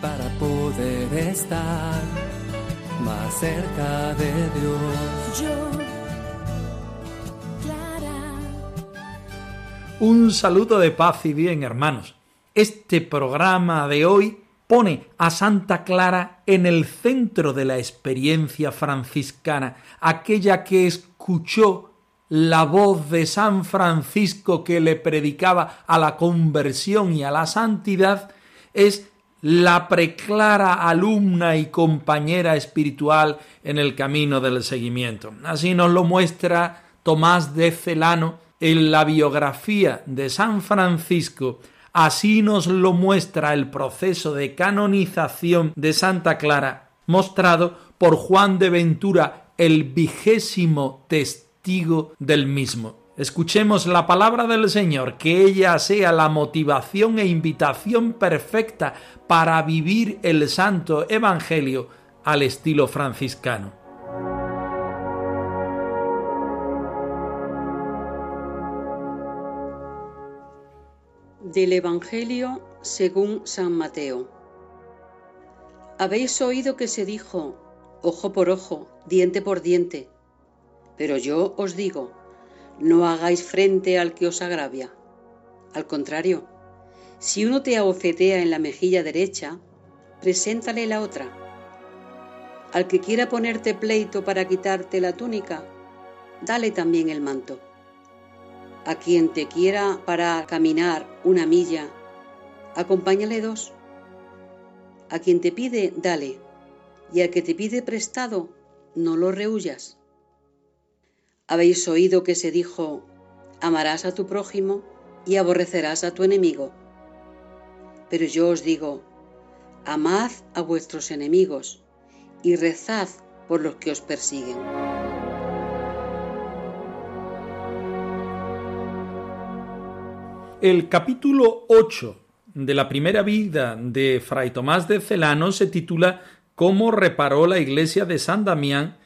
para poder estar más cerca de Dios. Yo, Clara. Un saludo de paz y bien, hermanos. Este programa de hoy pone a Santa Clara en el centro de la experiencia franciscana, aquella que escuchó la voz de San Francisco que le predicaba a la conversión y a la santidad, es la preclara alumna y compañera espiritual en el camino del seguimiento. Así nos lo muestra Tomás de Celano en la biografía de San Francisco, Así nos lo muestra el proceso de canonización de Santa Clara, mostrado por Juan de Ventura, el vigésimo testigo del mismo. Escuchemos la palabra del Señor, que ella sea la motivación e invitación perfecta para vivir el santo Evangelio al estilo franciscano. Del Evangelio según San Mateo. Habéis oído que se dijo, ojo por ojo, diente por diente. Pero yo os digo, no hagáis frente al que os agravia. Al contrario, si uno te abofetea en la mejilla derecha, preséntale la otra. Al que quiera ponerte pleito para quitarte la túnica, dale también el manto. A quien te quiera para caminar una milla, acompáñale dos. A quien te pide, dale, y al que te pide prestado, no lo rehuyas. Habéis oído que se dijo, amarás a tu prójimo y aborrecerás a tu enemigo. Pero yo os digo, amad a vuestros enemigos y rezad por los que os persiguen. El capítulo 8 de la primera vida de Fray Tomás de Celano se titula Cómo reparó la iglesia de San Damián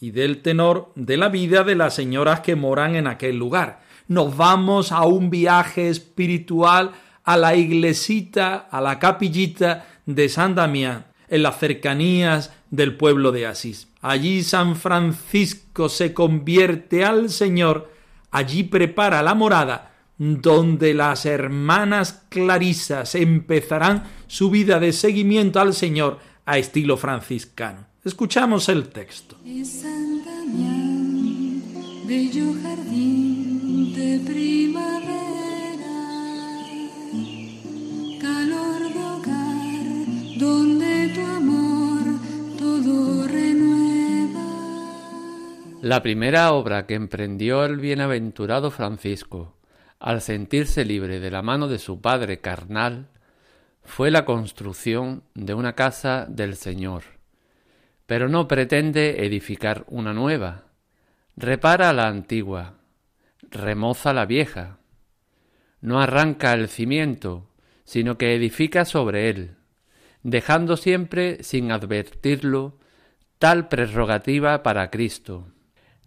y del tenor de la vida de las señoras que moran en aquel lugar. Nos vamos a un viaje espiritual a la iglesita, a la capillita de San Damián, en las cercanías del pueblo de Asís. Allí San Francisco se convierte al Señor, allí prepara la morada, donde las hermanas clarisas empezarán su vida de seguimiento al Señor a estilo franciscano. Escuchamos el texto. San Damián, bello jardín de primavera, calor de hogar, donde tu amor todo renueva. La primera obra que emprendió el bienaventurado Francisco al sentirse libre de la mano de su padre carnal, fue la construcción de una casa del Señor. Pero no pretende edificar una nueva, repara la antigua, remoza la vieja. No arranca el cimiento, sino que edifica sobre él, dejando siempre, sin advertirlo, tal prerrogativa para Cristo.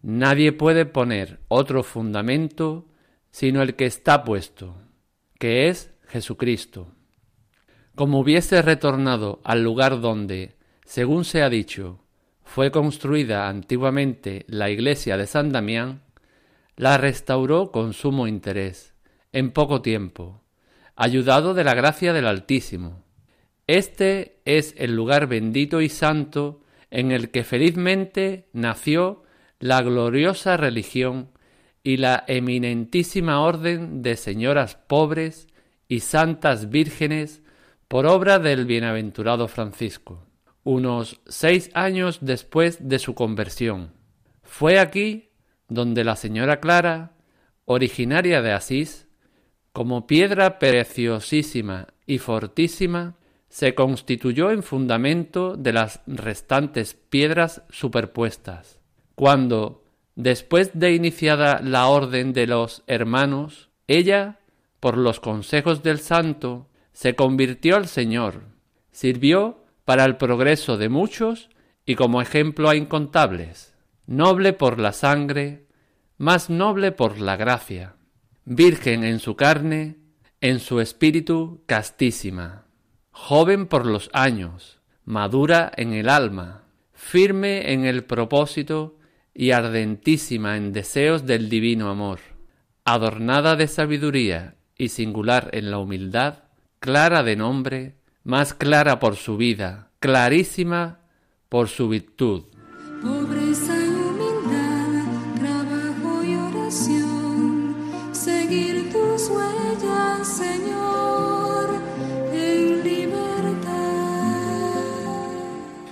Nadie puede poner otro fundamento sino el que está puesto, que es Jesucristo. Como hubiese retornado al lugar donde, según se ha dicho, fue construida antiguamente la iglesia de San Damián, la restauró con sumo interés, en poco tiempo, ayudado de la gracia del Altísimo. Este es el lugar bendito y santo en el que felizmente nació la gloriosa religión y la eminentísima orden de señoras pobres y santas vírgenes por obra del bienaventurado Francisco, unos seis años después de su conversión. Fue aquí donde la señora Clara, originaria de Asís, como piedra preciosísima y fortísima, se constituyó en fundamento de las restantes piedras superpuestas. Cuando, después de iniciada la orden de los hermanos, ella, por los consejos del santo, se convirtió al Señor, sirvió para el progreso de muchos y como ejemplo a incontables, noble por la sangre, más noble por la gracia, virgen en su carne, en su espíritu castísima, joven por los años, madura en el alma, firme en el propósito y ardentísima en deseos del divino amor, adornada de sabiduría y singular en la humildad, clara de nombre, más clara por su vida, clarísima por su virtud. Pobreza y humildad, trabajo y oración, seguir tus huellas, Señor, en libertad.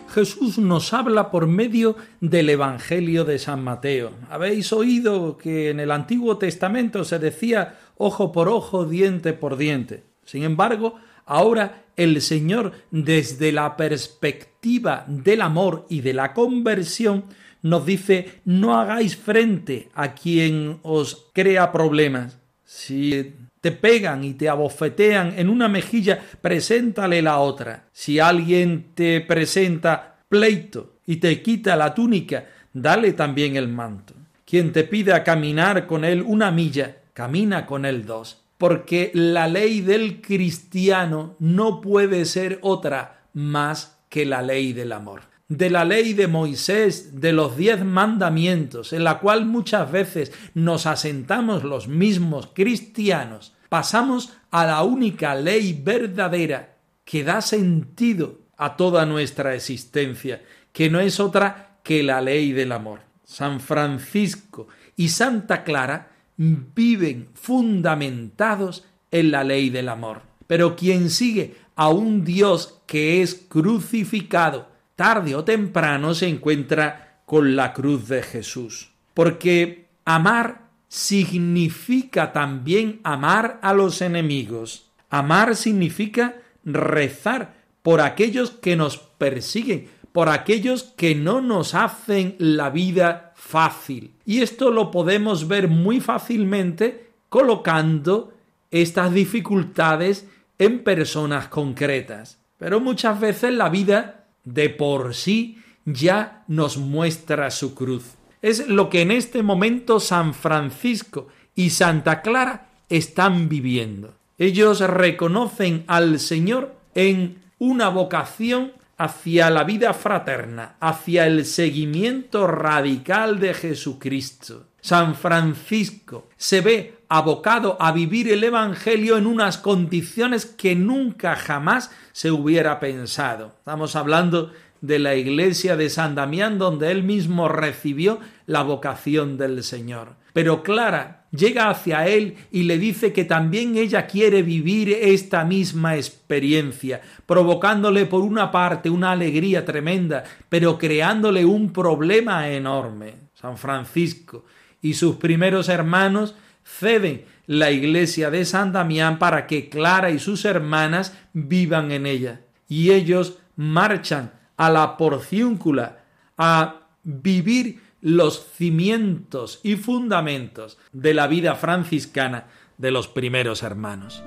Jesús nos habla por medio del Evangelio de San Mateo. Habéis oído que en el Antiguo Testamento se decía ojo por ojo, diente por diente. Sin embargo, ahora el Señor, desde la perspectiva del amor y de la conversión, nos dice no hagáis frente a quien os crea problemas. Si te pegan y te abofetean en una mejilla, preséntale la otra. Si alguien te presenta pleito y te quita la túnica, dale también el manto. Quien te pida caminar con él una milla, camina con él dos. Porque la ley del cristiano no puede ser otra más que la ley del amor de la ley de Moisés, de los diez mandamientos, en la cual muchas veces nos asentamos los mismos cristianos, pasamos a la única ley verdadera que da sentido a toda nuestra existencia, que no es otra que la ley del amor. San Francisco y Santa Clara viven fundamentados en la ley del amor. Pero quien sigue a un Dios que es crucificado, tarde o temprano se encuentra con la cruz de Jesús. Porque amar significa también amar a los enemigos. Amar significa rezar por aquellos que nos persiguen, por aquellos que no nos hacen la vida fácil. Y esto lo podemos ver muy fácilmente colocando estas dificultades en personas concretas. Pero muchas veces la vida de por sí ya nos muestra su cruz. Es lo que en este momento San Francisco y Santa Clara están viviendo. Ellos reconocen al Señor en una vocación hacia la vida fraterna, hacia el seguimiento radical de Jesucristo. San Francisco se ve abocado a vivir el Evangelio en unas condiciones que nunca jamás se hubiera pensado. Estamos hablando de la iglesia de San Damián donde él mismo recibió la vocación del Señor. Pero Clara llega hacia él y le dice que también ella quiere vivir esta misma experiencia, provocándole por una parte una alegría tremenda, pero creándole un problema enorme. San Francisco y sus primeros hermanos ceden la iglesia de San Damián para que Clara y sus hermanas vivan en ella. Y ellos marchan a la porciúncula a vivir los cimientos y fundamentos de la vida franciscana de los primeros hermanos.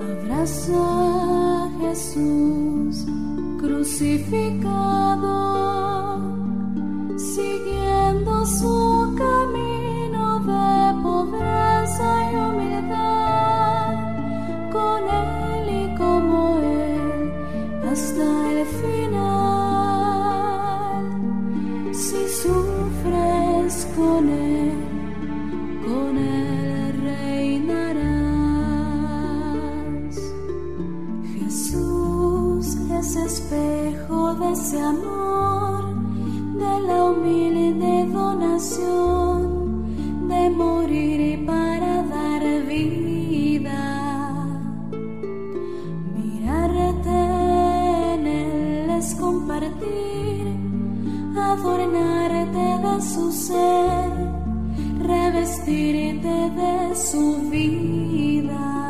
Abraza Jesús crucificado, siguiendo su adornarte de su ser, revestirte de su vida.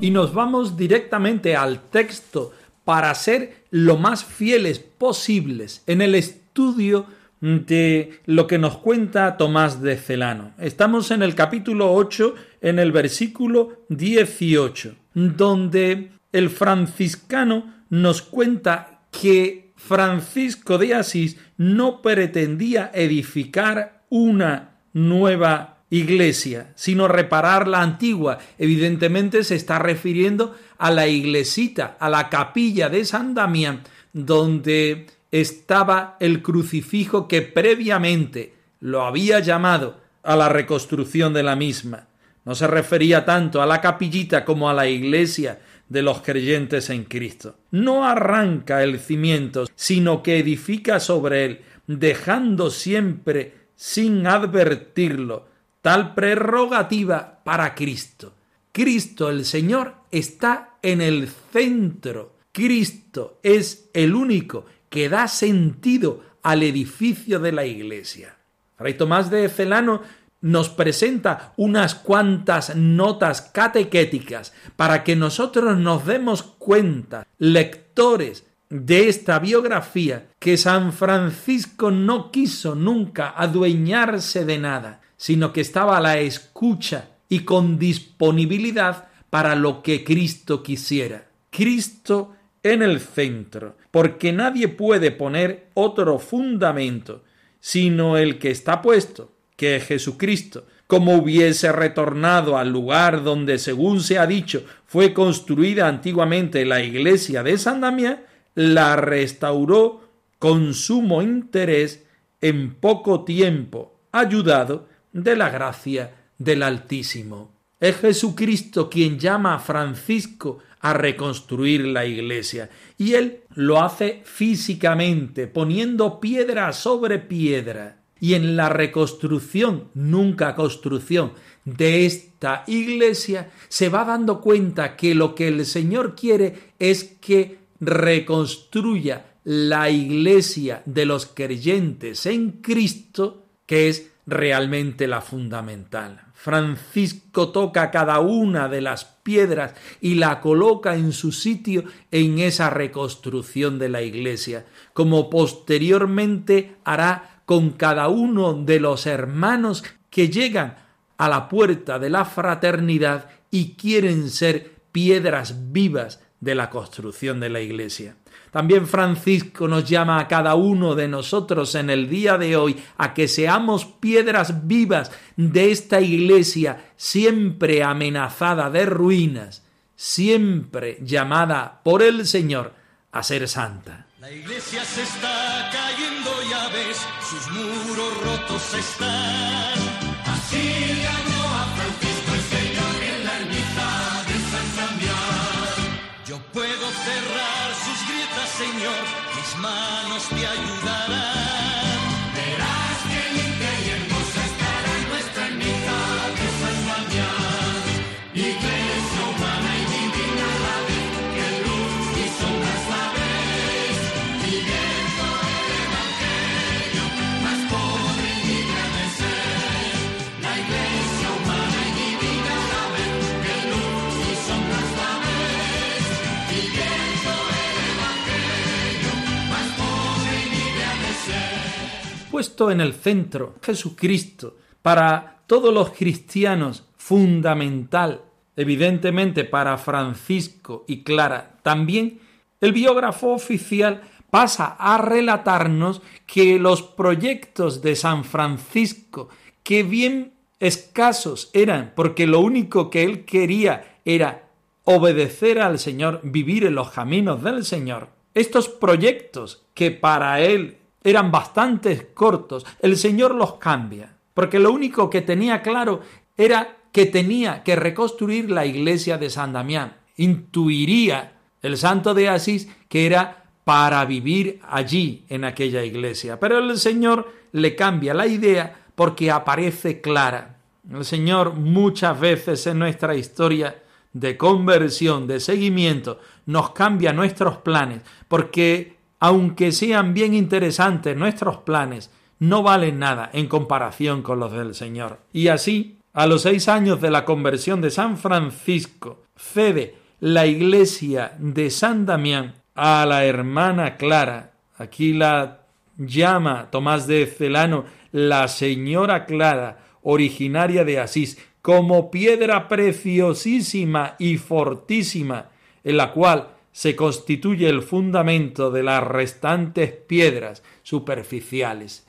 y nos vamos directamente al texto para ser lo más fieles posibles en el estudio de lo que nos cuenta Tomás de Celano. Estamos en el capítulo 8, en el versículo 18, donde el franciscano nos cuenta que Francisco de Asís no pretendía edificar una nueva iglesia, sino reparar la antigua. Evidentemente se está refiriendo a la iglesita, a la capilla de San Damián, donde estaba el crucifijo que previamente lo había llamado a la reconstrucción de la misma. No se refería tanto a la capillita como a la iglesia de los creyentes en Cristo. No arranca el cimiento, sino que edifica sobre él, dejando siempre, sin advertirlo, tal prerrogativa para Cristo. Cristo el Señor está en el centro. Cristo es el único que da sentido al edificio de la Iglesia. Fray Tomás de Celano nos presenta unas cuantas notas catequéticas para que nosotros nos demos cuenta, lectores de esta biografía, que San Francisco no quiso nunca adueñarse de nada, sino que estaba a la escucha y con disponibilidad para lo que Cristo quisiera. Cristo en el centro, porque nadie puede poner otro fundamento sino el que está puesto, que es Jesucristo, como hubiese retornado al lugar donde, según se ha dicho, fue construida antiguamente la iglesia de San Damián, la restauró con sumo interés en poco tiempo, ayudado de la gracia del Altísimo. Es Jesucristo quien llama a Francisco a reconstruir la iglesia. Y él lo hace físicamente, poniendo piedra sobre piedra. Y en la reconstrucción, nunca construcción, de esta iglesia, se va dando cuenta que lo que el Señor quiere es que reconstruya la iglesia de los creyentes en Cristo, que es realmente la fundamental. Francisco toca cada una de las piedras y la coloca en su sitio en esa reconstrucción de la iglesia, como posteriormente hará con cada uno de los hermanos que llegan a la puerta de la fraternidad y quieren ser piedras vivas de la construcción de la iglesia. También Francisco nos llama a cada uno de nosotros en el día de hoy a que seamos piedras vivas de esta iglesia siempre amenazada de ruinas, siempre llamada por el Señor a ser santa. La iglesia se está cayendo, ya ves, sus muros rotos están. Así en el centro Jesucristo para todos los cristianos fundamental, evidentemente para Francisco y Clara también, el biógrafo oficial pasa a relatarnos que los proyectos de San Francisco, que bien escasos eran, porque lo único que él quería era obedecer al Señor, vivir en los caminos del Señor, estos proyectos que para él eran bastante cortos, el Señor los cambia, porque lo único que tenía claro era que tenía que reconstruir la iglesia de San Damián. Intuiría el santo de Asís que era para vivir allí en aquella iglesia. Pero el Señor le cambia la idea porque aparece clara. El Señor muchas veces en nuestra historia de conversión, de seguimiento, nos cambia nuestros planes, porque aunque sean bien interesantes nuestros planes, no valen nada en comparación con los del Señor. Y así A los seis años de la conversión de San Francisco, cede la iglesia de San Damián a la hermana Clara. Aquí la llama Tomás de Celano la señora Clara, originaria de Asís, como piedra preciosísima y fortísima, en la cual se constituye el fundamento de las restantes piedras superficiales.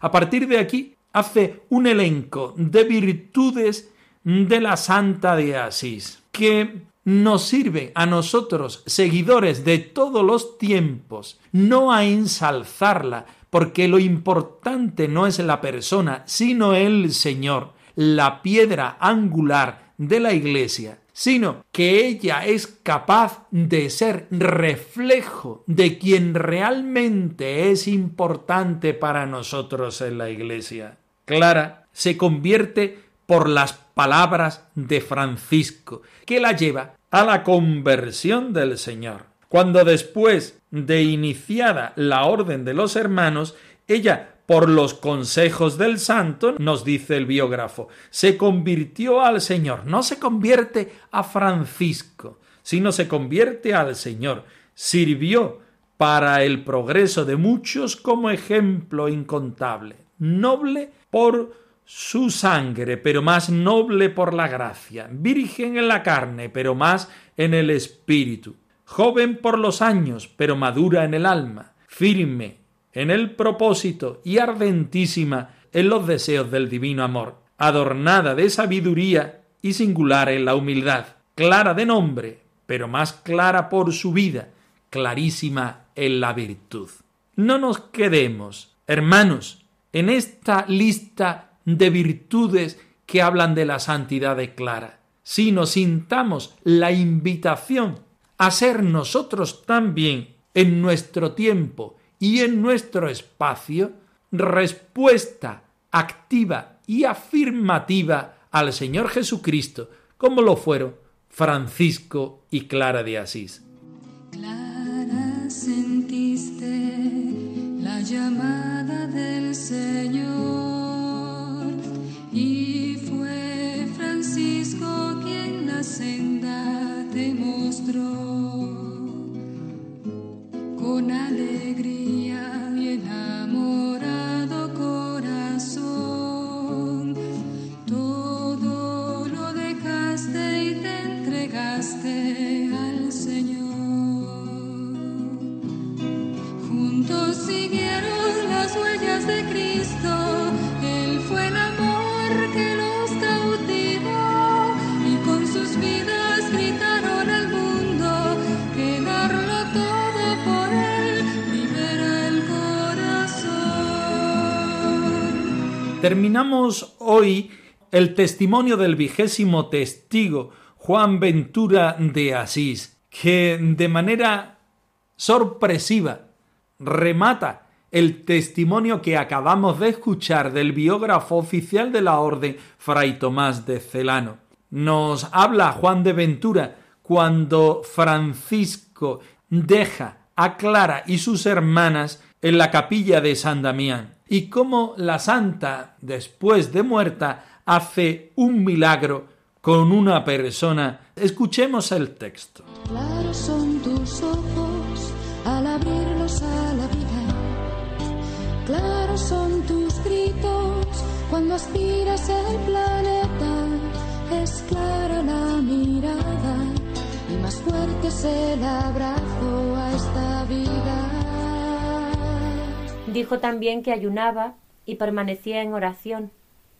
A partir de aquí hace un elenco de virtudes de la Santa de Asís, que nos sirve a nosotros, seguidores de todos los tiempos, no a ensalzarla, porque lo importante no es la persona, sino el Señor, la piedra angular de la Iglesia, sino que ella es capaz de ser reflejo de quien realmente es importante para nosotros en la Iglesia. Clara se convierte por las palabras de Francisco, que la lleva a la conversión del Señor. Cuando después de iniciada la orden de los hermanos, ella por los consejos del santo, nos dice el biógrafo, se convirtió al Señor. No se convierte a Francisco, sino se convierte al Señor. Sirvió para el progreso de muchos como ejemplo incontable, noble por su sangre, pero más noble por la gracia, virgen en la carne, pero más en el espíritu, joven por los años, pero madura en el alma, firme en el propósito y ardentísima en los deseos del divino amor, adornada de sabiduría y singular en la humildad, clara de nombre, pero más clara por su vida, clarísima en la virtud. No nos quedemos, hermanos, en esta lista de virtudes que hablan de la santidad de Clara, sino sintamos la invitación a ser nosotros también en nuestro tiempo y en nuestro espacio respuesta activa y afirmativa al Señor Jesucristo, como lo fueron Francisco y Clara de Asís. Clara, sentiste la llamada del Señor Terminamos hoy el testimonio del vigésimo testigo Juan Ventura de Asís, que de manera sorpresiva remata el testimonio que acabamos de escuchar del biógrafo oficial de la orden, Fray Tomás de Celano. Nos habla Juan de Ventura cuando Francisco deja a Clara y sus hermanas en la capilla de San Damián y cómo la santa, después de muerta, hace un milagro con una persona. Escuchemos el texto. Claros son tus ojos al abrirlos a la vida. Claros son tus gritos cuando aspiras el planeta. Es clara la mirada y más fuerte es el abrazo a esta vida. Dijo también que ayunaba y permanecía en oración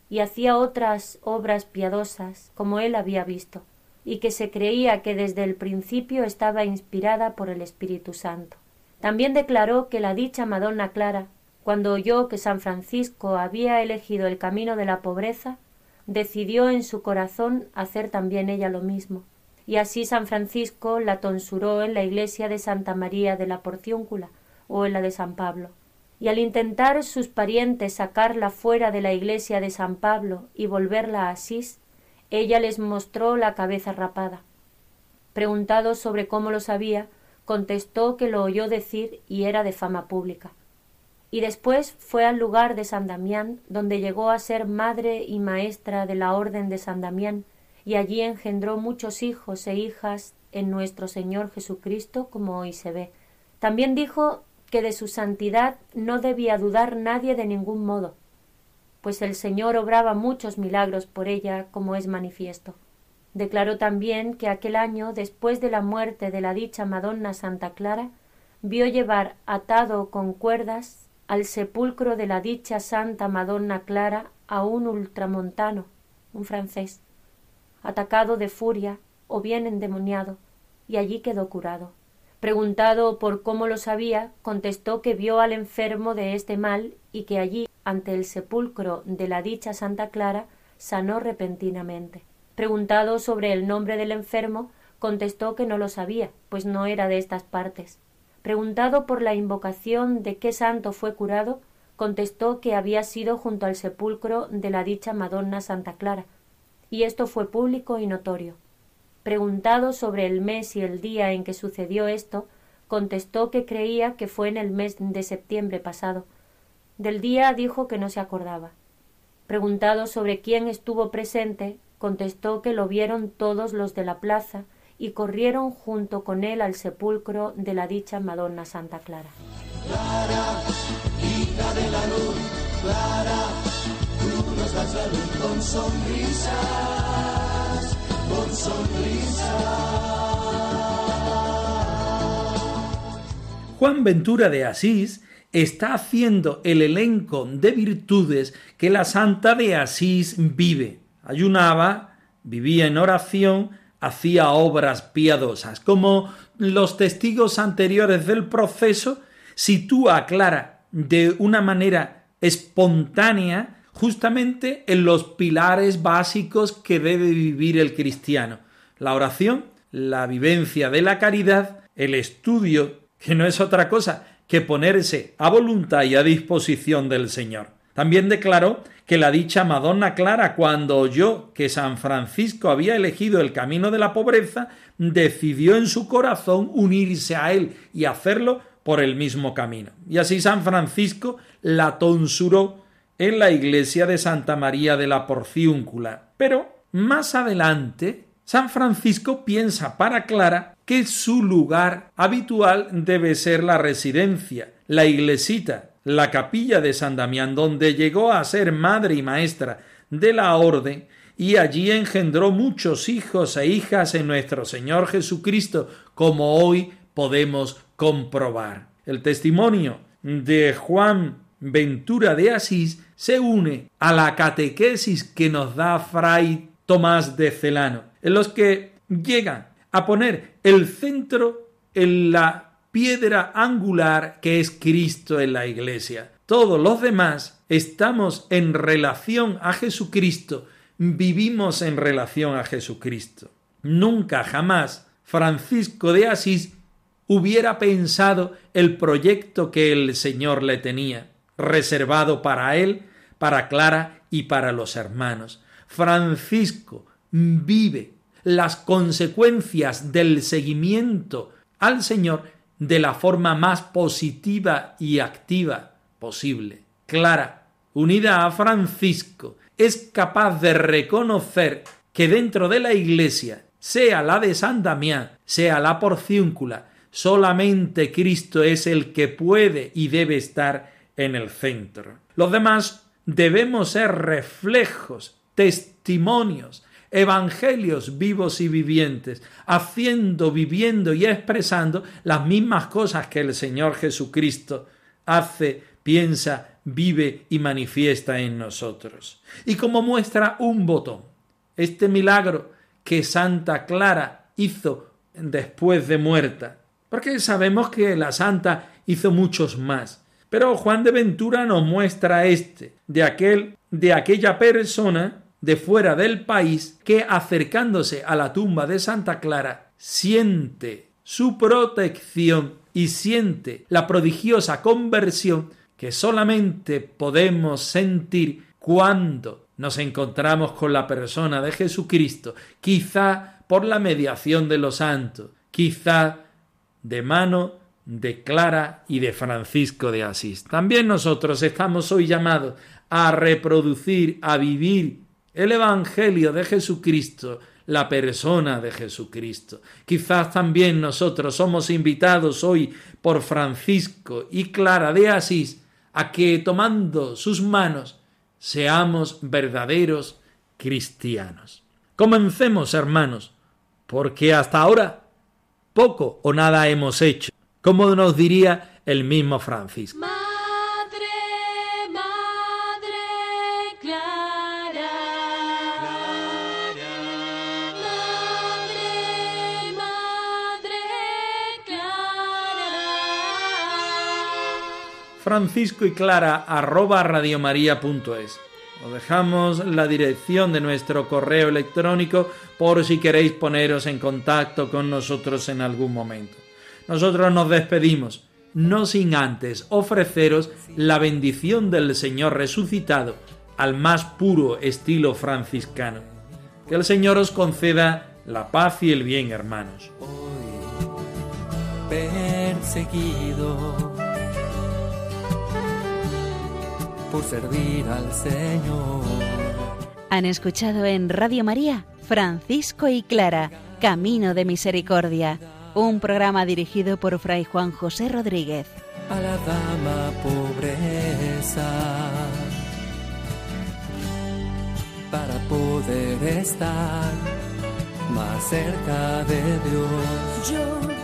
y hacía otras obras piadosas como él había visto y que se creía que desde el principio estaba inspirada por el Espíritu Santo. También declaró que la dicha Madonna Clara, cuando oyó que San Francisco había elegido el camino de la pobreza, decidió en su corazón hacer también ella lo mismo, y así San Francisco la tonsuró en la iglesia de Santa María de la Porciúncula o en la de San Pablo. Y al intentar sus parientes sacarla fuera de la iglesia de San Pablo y volverla a Asís, ella les mostró la cabeza rapada. Preguntado sobre cómo lo sabía, contestó que lo oyó decir y era de fama pública. y después fue al lugar de San Damián, donde llegó a ser madre y maestra de la Orden de San Damián, y allí engendró muchos hijos e hijas en nuestro Señor Jesucristo, como hoy se ve. También dijo que de su santidad no debía dudar nadie de ningún modo, pues el Señor obraba muchos milagros por ella, como es manifiesto. Declaró también que aquel año, después de la muerte de la dicha Madonna Santa Clara, vio llevar atado con cuerdas al sepulcro de la dicha Santa Madonna Clara a un ultramontano, un francés, atacado de furia o bien endemoniado, y allí quedó curado. Preguntado por cómo lo sabía, contestó que vio al enfermo de este mal y que allí, ante el sepulcro de la dicha Santa Clara, sanó repentinamente. Preguntado sobre el nombre del enfermo, contestó que no lo sabía, pues no era de estas partes. Preguntado por la invocación de qué santo fue curado, contestó que había sido junto al sepulcro de la dicha Madonna Santa Clara, y esto fue público y notorio. Preguntado sobre el mes y el día en que sucedió esto, contestó que creía que fue en el mes de septiembre pasado. Del día dijo que no se acordaba. Preguntado sobre quién estuvo presente, contestó que lo vieron todos los de la plaza, y corrieron junto con él al sepulcro de la dicha Madonna Santa Clara. Clara, de la Clara, nos luz con Juan Ventura de Asís está haciendo el elenco de virtudes que la Santa de Asís vive. Ayunaba, vivía en oración, hacía obras piadosas. Como los testigos anteriores del proceso, sitúa a Clara de una manera espontánea justamente en los pilares básicos que debe vivir el cristiano. La oración, la vivencia de la caridad, el estudio, que no es otra cosa que ponerse a voluntad y a disposición del Señor. También declaró que la dicha Madonna Clara, cuando oyó que San Francisco había elegido el camino de la pobreza, decidió en su corazón unirse a él y hacerlo por el mismo camino. Y así San Francisco la tonsuró en la iglesia de Santa María de la Porciúncula. Pero más adelante, San Francisco piensa para Clara que su lugar habitual debe ser la residencia, la iglesita, la capilla de San Damián, donde llegó a ser madre y maestra de la orden, y allí engendró muchos hijos e hijas en nuestro Señor Jesucristo, como hoy podemos comprobar. El testimonio de Juan Ventura de Asís se une a la catequesis que nos da Fray Tomás de Celano, en los que llegan a poner el centro en la piedra angular que es Cristo en la Iglesia. Todos los demás estamos en relación a Jesucristo, vivimos en relación a Jesucristo. Nunca jamás Francisco de Asís hubiera pensado el proyecto que el Señor le tenía, reservado para él, para Clara y para los hermanos. Francisco vive las consecuencias del seguimiento al Señor de la forma más positiva y activa posible. Clara, unida a Francisco, es capaz de reconocer que dentro de la Iglesia, sea la de San Damián, sea la porciúncula, solamente Cristo es el que puede y debe estar en el centro. Los demás debemos ser reflejos, testimonios evangelios vivos y vivientes, haciendo, viviendo y expresando las mismas cosas que el Señor Jesucristo hace, piensa, vive y manifiesta en nosotros. Y como muestra un botón, este milagro que Santa Clara hizo después de muerta, porque sabemos que la Santa hizo muchos más. Pero Juan de Ventura nos muestra este, de aquel, de aquella persona de fuera del país que acercándose a la tumba de Santa Clara siente su protección y siente la prodigiosa conversión que solamente podemos sentir cuando nos encontramos con la persona de Jesucristo, quizá por la mediación de los santos, quizá de mano de Clara y de Francisco de Asís. También nosotros estamos hoy llamados a reproducir, a vivir el Evangelio de Jesucristo, la persona de Jesucristo. Quizás también nosotros somos invitados hoy por Francisco y Clara de Asís a que tomando sus manos seamos verdaderos cristianos. Comencemos, hermanos, porque hasta ahora poco o nada hemos hecho, como nos diría el mismo Francisco. Francisco y Clara arroba radiomaria.es. Os dejamos la dirección de nuestro correo electrónico por si queréis poneros en contacto con nosotros en algún momento. Nosotros nos despedimos, no sin antes ofreceros la bendición del Señor resucitado al más puro estilo franciscano. Que el Señor os conceda la paz y el bien, hermanos. perseguido por servir al Señor. Han escuchado en Radio María Francisco y Clara, Camino de Misericordia, un programa dirigido por Fray Juan José Rodríguez. A la dama pobreza, para poder estar más cerca de Dios. Yo